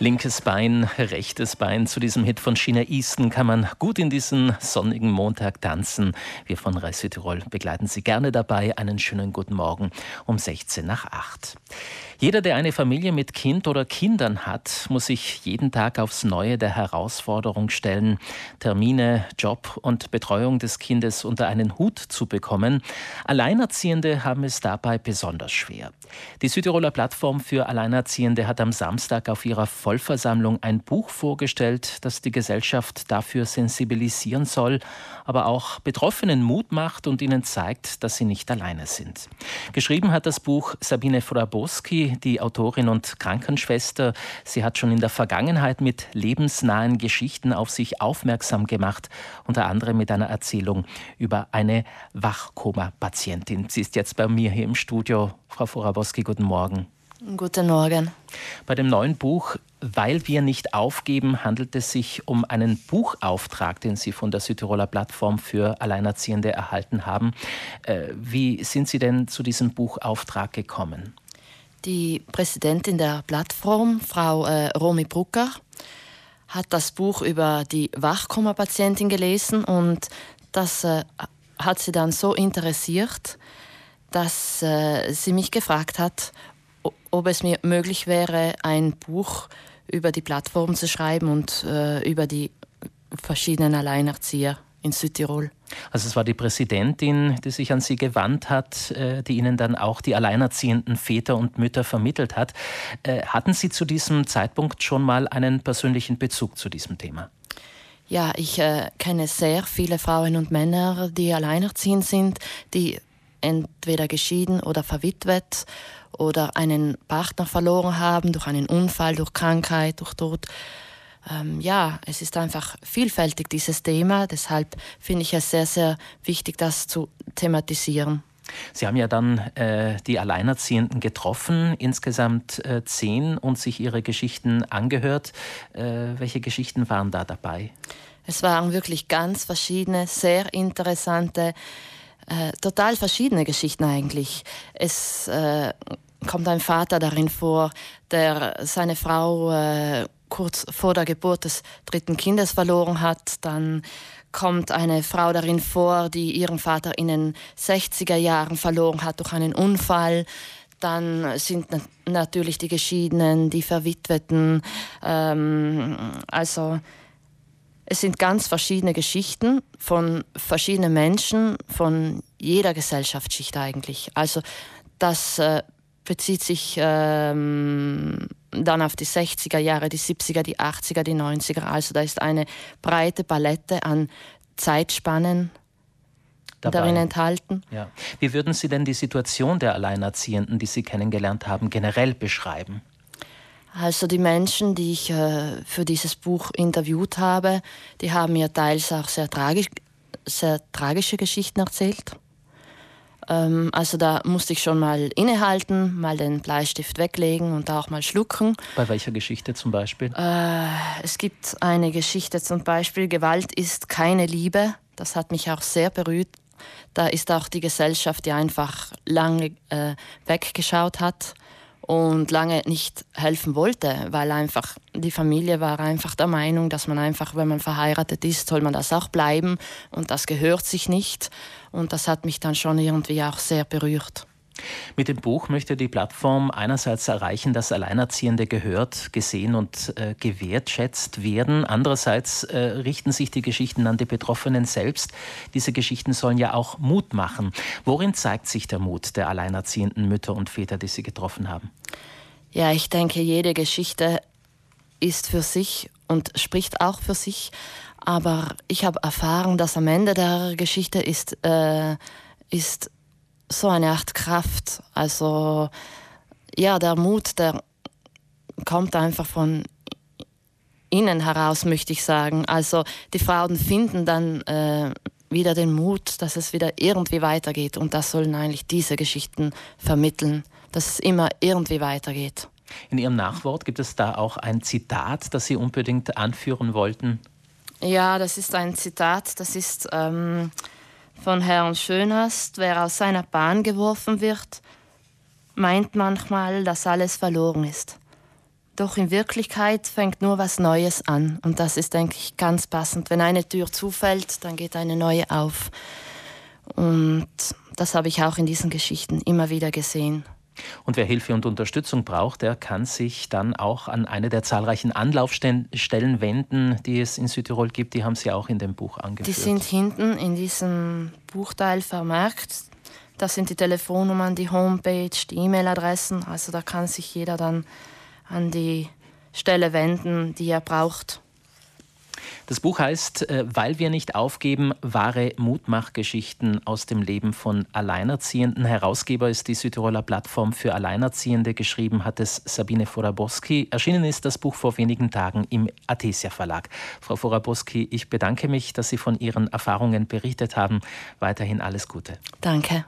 Linkes Bein, rechtes Bein. Zu diesem Hit von China Easton kann man gut in diesen sonnigen Montag tanzen. Wir von Reis Tirol begleiten Sie gerne dabei. Einen schönen guten Morgen um 16 nach 8. Jeder, der eine Familie mit Kind oder Kindern hat, muss sich jeden Tag aufs Neue der Herausforderung stellen, Termine, Job und Betreuung des Kindes unter einen Hut zu bekommen. Alleinerziehende haben es dabei besonders schwer. Die Südtiroler Plattform für Alleinerziehende hat am Samstag auf ihrer Vollversammlung ein Buch vorgestellt, das die Gesellschaft dafür sensibilisieren soll, aber auch Betroffenen Mut macht und ihnen zeigt, dass sie nicht alleine sind. Geschrieben hat das Buch Sabine Fraboski, die Autorin und Krankenschwester. Sie hat schon in der Vergangenheit mit lebensnahen Geschichten auf sich aufmerksam gemacht, unter anderem mit einer Erzählung über eine Wachkoma-Patientin. Sie ist jetzt bei mir hier im Studio. Frau Fraboski, guten Morgen. Guten Morgen. Bei dem neuen Buch Weil wir nicht aufgeben handelt es sich um einen Buchauftrag, den Sie von der Südtiroler Plattform für Alleinerziehende erhalten haben. Äh, wie sind Sie denn zu diesem Buchauftrag gekommen? Die Präsidentin der Plattform, Frau äh, Romy Brucker, hat das Buch über die Wachkoma-Patientin gelesen und das äh, hat sie dann so interessiert, dass äh, sie mich gefragt hat, ob es mir möglich wäre, ein Buch über die Plattform zu schreiben und äh, über die verschiedenen Alleinerzieher in Südtirol. Also es war die Präsidentin, die sich an Sie gewandt hat, äh, die Ihnen dann auch die alleinerziehenden Väter und Mütter vermittelt hat. Äh, hatten Sie zu diesem Zeitpunkt schon mal einen persönlichen Bezug zu diesem Thema? Ja, ich äh, kenne sehr viele Frauen und Männer, die alleinerziehend sind, die entweder geschieden oder verwitwet oder einen Partner verloren haben durch einen Unfall, durch Krankheit, durch Tod. Ähm, ja, es ist einfach vielfältig, dieses Thema. Deshalb finde ich es sehr, sehr wichtig, das zu thematisieren. Sie haben ja dann äh, die Alleinerziehenden getroffen, insgesamt äh, zehn, und sich ihre Geschichten angehört. Äh, welche Geschichten waren da dabei? Es waren wirklich ganz verschiedene, sehr interessante äh, total verschiedene Geschichten eigentlich. Es äh, kommt ein Vater darin vor, der seine Frau äh, kurz vor der Geburt des dritten Kindes verloren hat. Dann kommt eine Frau darin vor, die ihren Vater in den 60er Jahren verloren hat durch einen Unfall. Dann sind natürlich die Geschiedenen, die Verwitweten. Ähm, also es sind ganz verschiedene Geschichten von verschiedenen Menschen, von jeder Gesellschaftsschicht eigentlich. Also das äh, bezieht sich ähm, dann auf die 60er Jahre, die 70er, die 80er, die 90er. Also da ist eine breite Palette an Zeitspannen Dabei. darin enthalten. Ja. Wie würden Sie denn die Situation der Alleinerziehenden, die Sie kennengelernt haben, generell beschreiben? Also die Menschen, die ich äh, für dieses Buch interviewt habe, die haben mir teils auch sehr, tragisch, sehr tragische Geschichten erzählt. Ähm, also da musste ich schon mal innehalten, mal den Bleistift weglegen und auch mal schlucken. Bei welcher Geschichte zum Beispiel? Äh, es gibt eine Geschichte zum Beispiel, Gewalt ist keine Liebe. Das hat mich auch sehr berührt. Da ist auch die Gesellschaft, die einfach lange äh, weggeschaut hat und lange nicht helfen wollte, weil einfach die Familie war einfach der Meinung, dass man einfach, wenn man verheiratet ist, soll man das auch bleiben und das gehört sich nicht und das hat mich dann schon irgendwie auch sehr berührt. Mit dem Buch möchte die Plattform einerseits erreichen, dass Alleinerziehende gehört, gesehen und äh, gewertschätzt werden. Andererseits äh, richten sich die Geschichten an die Betroffenen selbst. Diese Geschichten sollen ja auch Mut machen. Worin zeigt sich der Mut der alleinerziehenden Mütter und Väter, die Sie getroffen haben? Ja, ich denke, jede Geschichte ist für sich und spricht auch für sich. Aber ich habe erfahren, dass am Ende der Geschichte ist, äh, ist so eine Art Kraft. Also ja, der Mut, der kommt einfach von innen heraus, möchte ich sagen. Also die Frauen finden dann äh, wieder den Mut, dass es wieder irgendwie weitergeht. Und das sollen eigentlich diese Geschichten vermitteln, dass es immer irgendwie weitergeht. In Ihrem Nachwort gibt es da auch ein Zitat, das Sie unbedingt anführen wollten? Ja, das ist ein Zitat, das ist ähm, von Herrn Schönhast, wer aus seiner Bahn geworfen wird, meint manchmal, dass alles verloren ist. Doch in Wirklichkeit fängt nur was Neues an. Und das ist, denke ich, ganz passend. Wenn eine Tür zufällt, dann geht eine neue auf. Und das habe ich auch in diesen Geschichten immer wieder gesehen. Und wer Hilfe und Unterstützung braucht, der kann sich dann auch an eine der zahlreichen Anlaufstellen wenden, die es in Südtirol gibt. Die haben Sie auch in dem Buch angeführt. Die sind hinten in diesem Buchteil vermerkt. Das sind die Telefonnummern, die Homepage, die E-Mail-Adressen. Also da kann sich jeder dann an die Stelle wenden, die er braucht. Das Buch heißt äh, Weil wir nicht aufgeben, wahre Mutmachgeschichten aus dem Leben von Alleinerziehenden. Herausgeber ist die Südtiroler Plattform für Alleinerziehende. Geschrieben hat es Sabine Foraboski. Erschienen ist das Buch vor wenigen Tagen im Athesia Verlag. Frau Foraboski, ich bedanke mich, dass Sie von Ihren Erfahrungen berichtet haben. Weiterhin alles Gute. Danke.